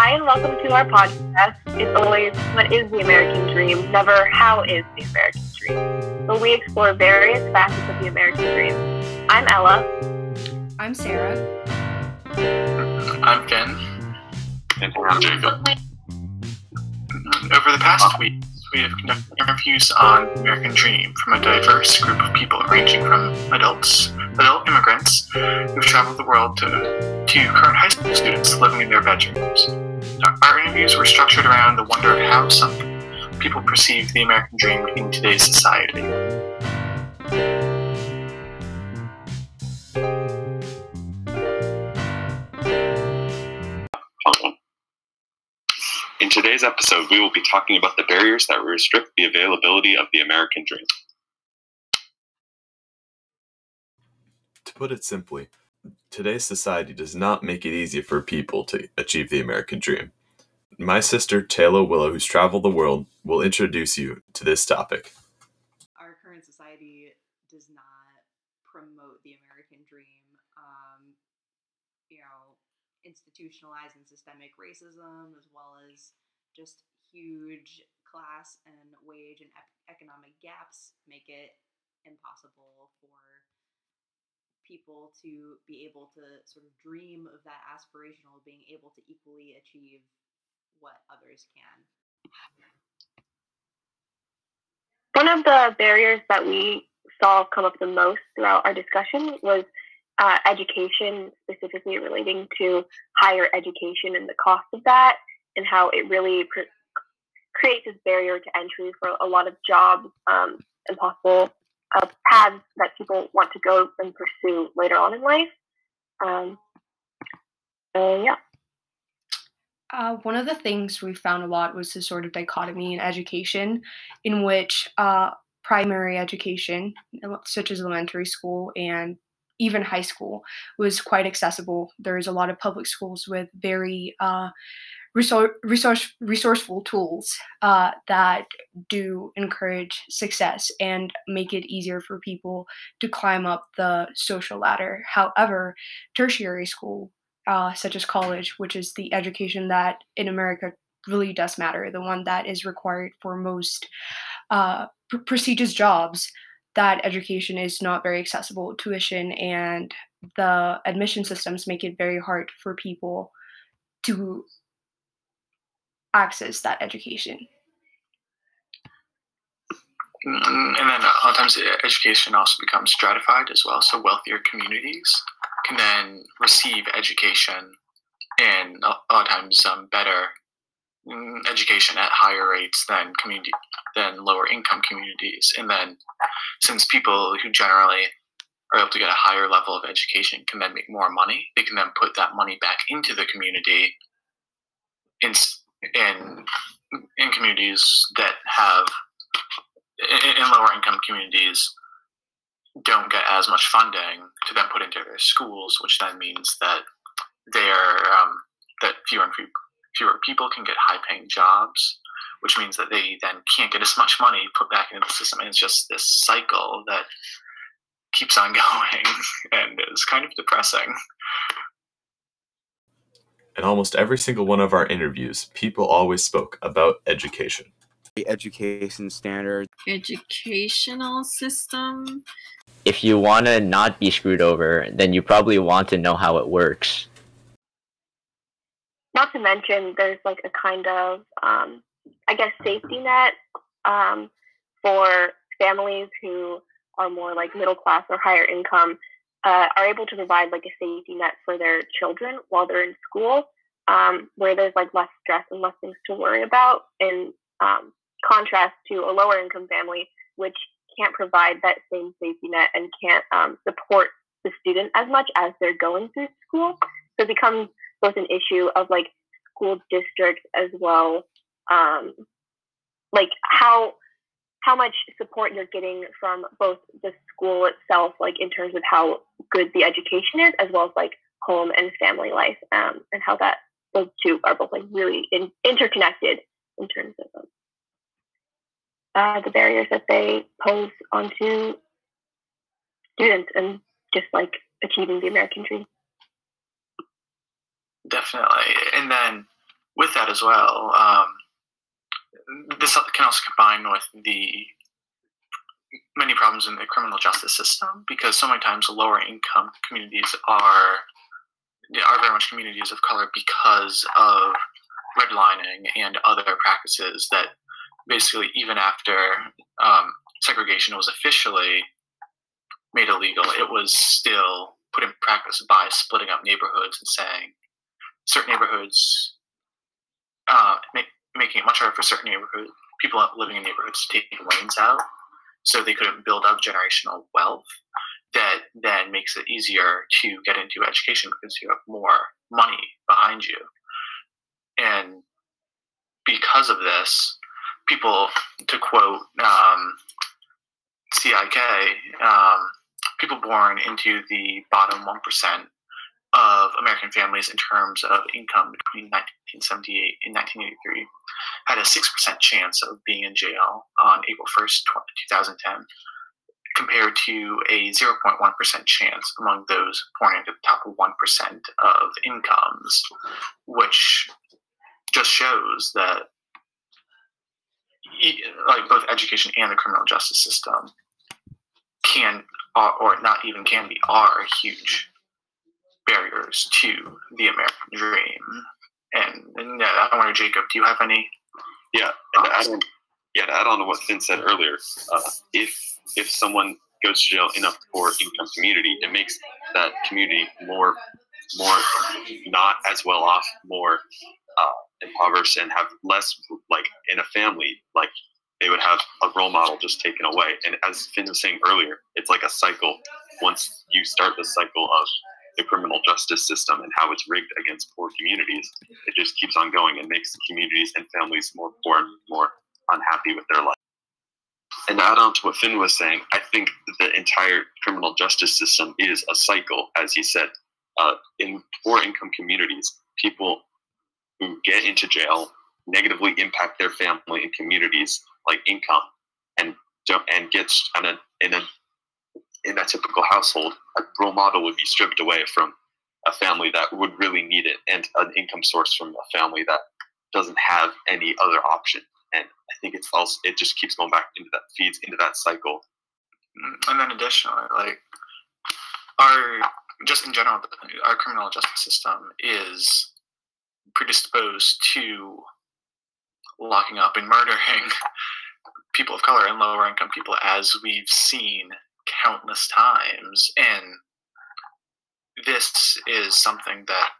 Hi, and welcome to our podcast. It's always what is the American dream, never how is the American dream. But we explore various facets of the American dream. I'm Ella. I'm Sarah. I'm Ken. And I'm Jacob. Over the past week, we have conducted interviews on the American Dream from a diverse group of people ranging from adults, adult immigrants who've traveled the world to, to current high school students living in their bedrooms. Our interviews were structured around the wonder of how some people perceive the American dream in today's society. In today's episode, we will be talking about the barriers that restrict the availability of the American dream. To put it simply, today's society does not make it easy for people to achieve the American dream. My sister, Taylor Willow, who's traveled the world, will introduce you to this topic. Our current society does not promote the American dream. Um, you know, institutionalized and systemic racism, as well as just huge class and wage and economic gaps, make it impossible for people to be able to sort of dream of that aspirational being able to equally achieve what others can. One of the barriers that we saw come up the most throughout our discussion was uh, education, specifically relating to higher education and the cost of that, and how it really pr- creates this barrier to entry for a lot of jobs um, and possible uh, paths that people want to go and pursue later on in life. Um, yeah. Uh, one of the things we found a lot was the sort of dichotomy in education, in which uh, primary education, such as elementary school and even high school, was quite accessible. There's a lot of public schools with very uh, resource, resource, resourceful tools uh, that do encourage success and make it easier for people to climb up the social ladder. However, tertiary school, uh, such as college, which is the education that in America really does matter, the one that is required for most uh, pr- prestigious jobs, that education is not very accessible. Tuition and the admission systems make it very hard for people to access that education. And then a lot of times education also becomes stratified as well. So wealthier communities can then receive education and a lot of times um, better mm, education at higher rates than community than lower income communities. And then since people who generally are able to get a higher level of education can then make more money, they can then put that money back into the community in in in communities that have in, lower income communities don't get as much funding to then put into their schools, which then means that they're um, that fewer and fewer, fewer people can get high paying jobs, which means that they then can't get as much money put back into the system. And it's just this cycle that keeps on going and is kind of depressing. In almost every single one of our interviews, people always spoke about education. The education standard, educational system. If you want to not be screwed over, then you probably want to know how it works. Not to mention, there's like a kind of, um, I guess, safety net um, for families who are more like middle class or higher income uh, are able to provide like a safety net for their children while they're in school, um, where there's like less stress and less things to worry about. In um, contrast to a lower income family, which can't provide that same safety net and can't um, support the student as much as they're going through school. So it becomes both an issue of like school districts as well, um, like how how much support you're getting from both the school itself, like in terms of how good the education is, as well as like home and family life, um, and how that those two are both like really in, interconnected in terms of um, uh, the barriers that they pose onto students and just like achieving the American dream. Definitely, and then with that as well, um, this can also combine with the many problems in the criminal justice system because so many times lower income communities are are very much communities of color because of redlining and other practices that basically even after um, segregation was officially made illegal, it was still put in practice by splitting up neighborhoods and saying certain neighborhoods, uh, make, making it much harder for certain neighborhood people living in neighborhoods to take lanes out so they couldn't build up generational wealth that then makes it easier to get into education because you have more money behind you. And because of this, people, to quote um, CIK, um, people born into the bottom 1% of American families in terms of income between 1978 and 1983 had a 6% chance of being in jail on April 1st, 2010, compared to a 0.1% chance among those born into the top 1% of incomes, which just shows that like both education and the criminal justice system can or not even can be are huge barriers to the American dream. And, and I wonder, Jacob, do you have any? Yeah, and add on, yeah, to add on to what Finn said earlier, uh, if if someone goes to jail in a poor income community, it makes that community more more not as well off, more uh, impoverished, and have less like in a family like they would have a role model just taken away. And as Finn was saying earlier, it's like a cycle. Once you start the cycle of the criminal justice system and how it's rigged against poor communities, it just keeps on going and makes communities and families more poor and more unhappy with their life. And add on to what Finn was saying, I think the entire criminal justice system is a cycle, as he said. Uh, in poor income communities, people who get into jail negatively impact their family and communities like income and and gets in a in a in a typical household, a role model would be stripped away from a family that would really need it and an income source from a family that doesn't have any other option. And I think it's also it just keeps going back into that feeds into that cycle. Mm, and then additionally, like our just in general, our criminal justice system is predisposed to locking up and murdering people of color and lower income people, as we've seen countless times. And this is something that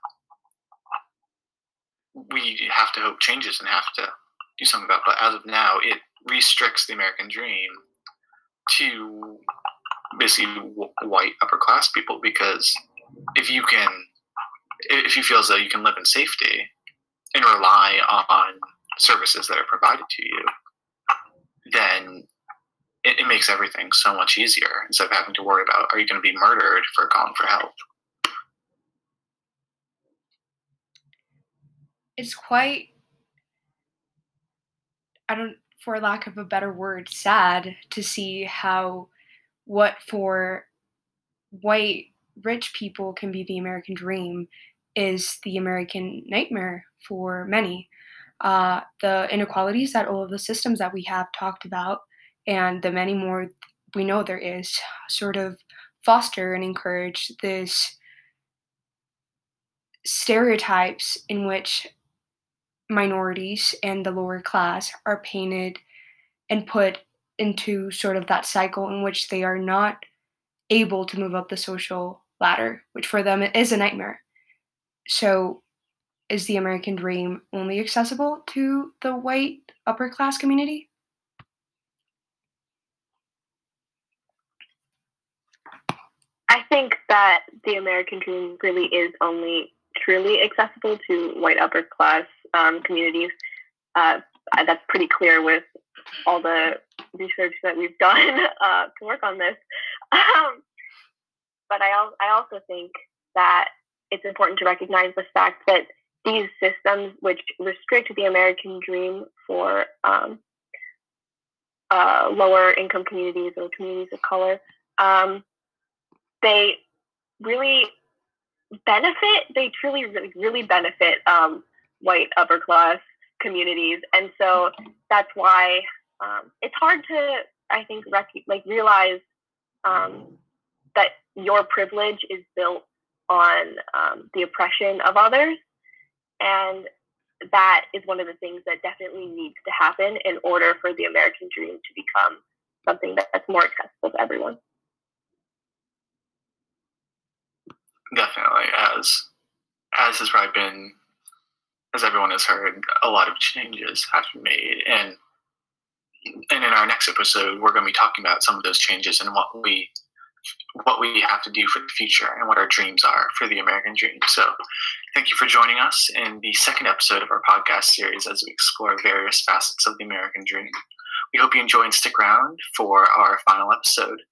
we have to hope changes and have to do something about. But as of now, it restricts the American dream to basically white upper class people because if you can, if you feel as though you can live in safety and rely on services that are provided to you, then it, it makes everything so much easier instead of having to worry about are you going to be murdered for calling for help. It's quite, I don't, for lack of a better word, sad to see how what for white rich people can be the American dream is the American nightmare for many uh, the inequalities that all of the systems that we have talked about and the many more we know there is sort of foster and encourage this stereotypes in which minorities and the lower class are painted and put into sort of that cycle in which they are not able to move up the social ladder, which for them is a nightmare. So is the American dream only accessible to the white upper class community? I think that the American dream really is only truly accessible to white upper class um, communities. Uh, that's pretty clear with all the research that we've done uh, to work on this. Um, but I, al- I also think that it's important to recognize the fact that these systems, which restrict the American dream for um, uh, lower income communities or communities of color, um, they really benefit. They truly, really, really benefit um, white upper class communities, and so that's why um, it's hard to I think rec- like realize um, that your privilege is built on um, the oppression of others, and that is one of the things that definitely needs to happen in order for the American dream to become something that's more accessible to everyone. Definitely, as as has probably been, as everyone has heard, a lot of changes have been made, and and in our next episode, we're going to be talking about some of those changes and what we what we have to do for the future and what our dreams are for the American dream. So, thank you for joining us in the second episode of our podcast series as we explore various facets of the American dream. We hope you enjoy and stick around for our final episode.